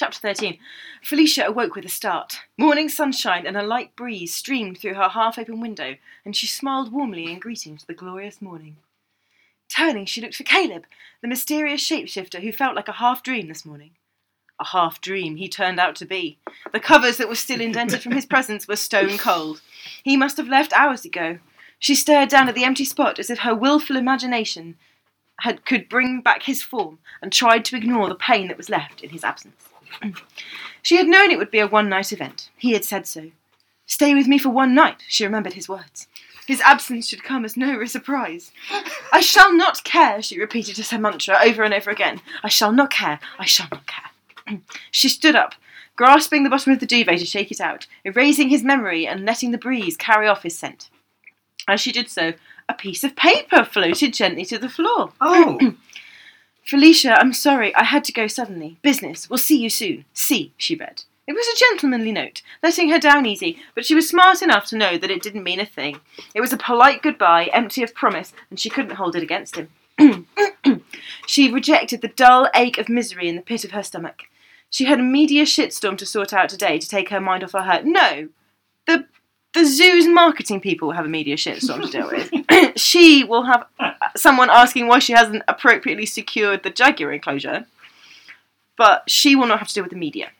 Chapter 13. Felicia awoke with a start. Morning sunshine and a light breeze streamed through her half open window, and she smiled warmly in greeting to the glorious morning. Turning, she looked for Caleb, the mysterious shapeshifter who felt like a half dream this morning. A half dream he turned out to be. The covers that were still indented from his presence were stone cold. He must have left hours ago. She stared down at the empty spot as if her wilful imagination had, could bring back his form and tried to ignore the pain that was left in his absence. She had known it would be a one night event. He had said so. Stay with me for one night, she remembered his words. His absence should come as no surprise. I shall not care, she repeated as her mantra over and over again. I shall not care, I shall not care. she stood up, grasping the bottom of the duvet to shake it out, erasing his memory and letting the breeze carry off his scent. As she did so, a piece of paper floated gently to the floor. Oh, Felicia, I'm sorry, I had to go suddenly. Business. We'll see you soon. See, she read. It was a gentlemanly note, letting her down easy, but she was smart enough to know that it didn't mean a thing. It was a polite goodbye, empty of promise, and she couldn't hold it against him. she rejected the dull ache of misery in the pit of her stomach. She had a media shitstorm to sort out today to take her mind off her hurt. No, the the zoo's marketing people will have a media shitstorm to deal with. she will have someone asking why she hasn't appropriately secured the jaguar enclosure, but she will not have to deal with the media.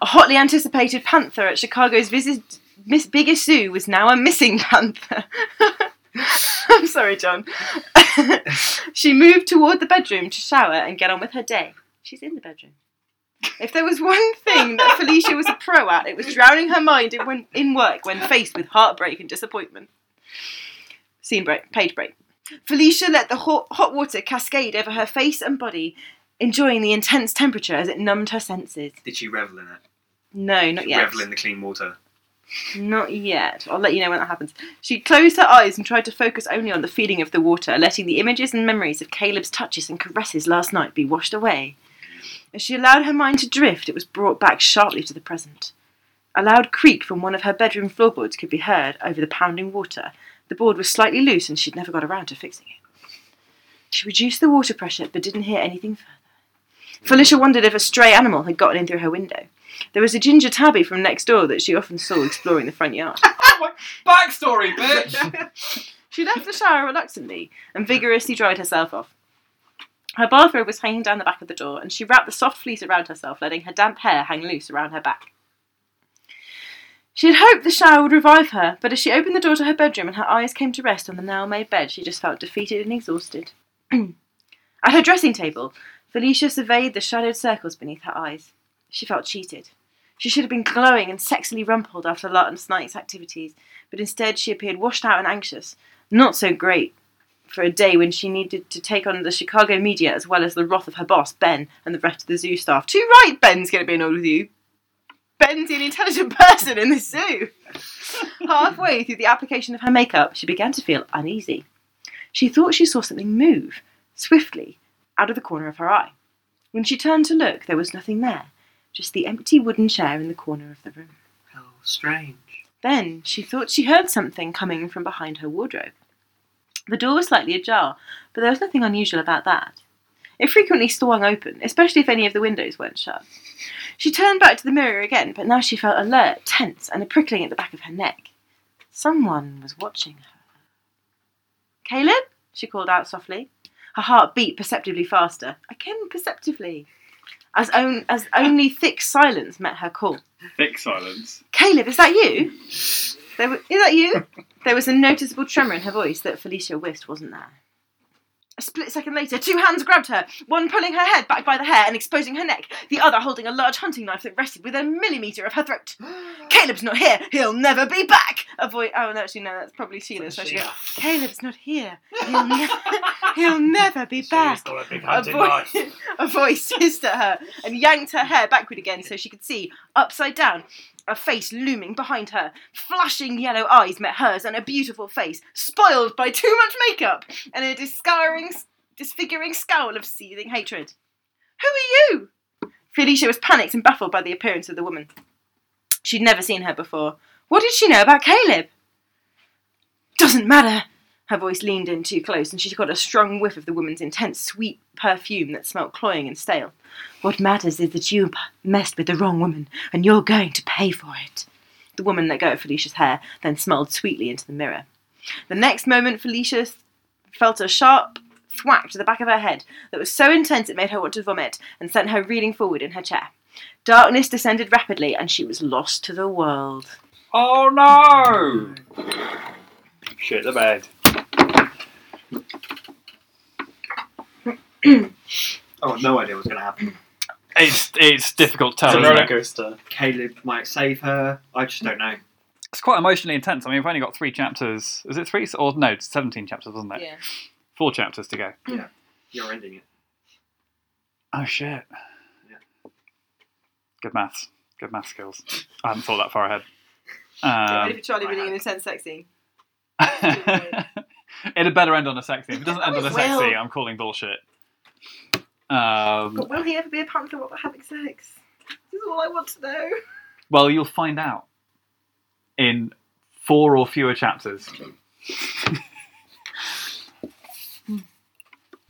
A hotly anticipated panther at Chicago's visit, miss, biggest zoo was now a missing panther. I'm sorry, John. she moved toward the bedroom to shower and get on with her day. She's in the bedroom. If there was one thing that Felicia was a pro at, it was drowning her mind in, when, in work when faced with heartbreak and disappointment. Scene break, page break. Felicia let the hot, hot water cascade over her face and body, enjoying the intense temperature as it numbed her senses. did she revel in it? No, not yet. Revel in the clean water. Not yet. I'll let you know when that happens. She closed her eyes and tried to focus only on the feeling of the water, letting the images and memories of Caleb's touches and caresses last night be washed away. As she allowed her mind to drift, it was brought back sharply to the present. A loud creak from one of her bedroom floorboards could be heard over the pounding water. The board was slightly loose and she'd never got around to fixing it. She reduced the water pressure but didn't hear anything further. Felicia wondered if a stray animal had gotten in through her window. There was a ginger tabby from next door that she often saw exploring the front yard. Oh backstory, bitch! She left the shower reluctantly and vigorously dried herself off. Her bathrobe was hanging down the back of the door, and she wrapped the soft fleece around herself, letting her damp hair hang loose around her back. She had hoped the shower would revive her, but as she opened the door to her bedroom and her eyes came to rest on the now made bed, she just felt defeated and exhausted. At her dressing table, Felicia surveyed the shadowed circles beneath her eyes. She felt cheated. She should have been glowing and sexily rumpled after last night's activities, but instead she appeared washed out and anxious. Not so great for a day when she needed to take on the Chicago media as well as the wrath of her boss, Ben, and the rest of the zoo staff. Too right, Ben's going to be annoyed with you. Ben's the only intelligent person in the zoo. Halfway through the application of her makeup, she began to feel uneasy. She thought she saw something move, swiftly, out of the corner of her eye. When she turned to look, there was nothing there, just the empty wooden chair in the corner of the room. How strange. Then she thought she heard something coming from behind her wardrobe. The door was slightly ajar, but there was nothing unusual about that. It frequently swung open, especially if any of the windows weren't shut. She turned back to the mirror again, but now she felt alert, tense, and a prickling at the back of her neck. Someone was watching her. Caleb? she called out softly. Her heart beat perceptibly faster, again perceptibly, as, on, as only thick silence met her call. Thick silence. Caleb, is that you? There, is that you? There was a noticeable tremor in her voice that Felicia wished wasn't there. A split second later, two hands grabbed her, one pulling her head back by the hair and exposing her neck, the other holding a large hunting knife that rested within a millimetre of her throat. Caleb's not here. He'll never be back. A voice. Oh, no, actually, no, that's probably Sheila. So she goes, Caleb's not here. He'll, ne- he'll never be back. got a big A voice, a voice hissed at her and yanked her hair backward again so she could see, upside down, a face looming behind her. Flashing yellow eyes met hers and a beautiful face, spoiled by too much makeup and a discoloring, disfiguring scowl of seething hatred. Who are you? Felicia was panicked and baffled by the appearance of the woman. She'd never seen her before. What did she know about Caleb? Doesn't matter. Her voice leaned in too close, and she got a strong whiff of the woman's intense, sweet perfume that smelt cloying and stale. What matters is that you messed with the wrong woman, and you're going to pay for it. The woman let go of Felicia's hair, then smiled sweetly into the mirror. The next moment, Felicia felt a sharp thwack to the back of her head that was so intense it made her want to vomit and sent her reeling forward in her chair. Darkness descended rapidly, and she was lost to the world. Oh no! Shit the bed. I got no idea what's going to happen. It's it's difficult to It's tell. a isn't roller it? coaster. Caleb might save her. I just don't know. It's quite emotionally intense. I mean, we've only got three chapters. Is it three or no? It's Seventeen chapters, wasn't it? Yeah. Four chapters to go. Yeah. You're ending it. Oh shit. Yeah. Good maths. Good math skills. I hadn't thought that far ahead. ready Um, for Charlie I reading had- an intense sex scene? It had better end on a sexy. If it doesn't end on a It sex will. scene, I'm calling bullshit. Um, But will he ever be a panther while having sex? This is all I want to know. well, you'll find out in four or fewer chapters.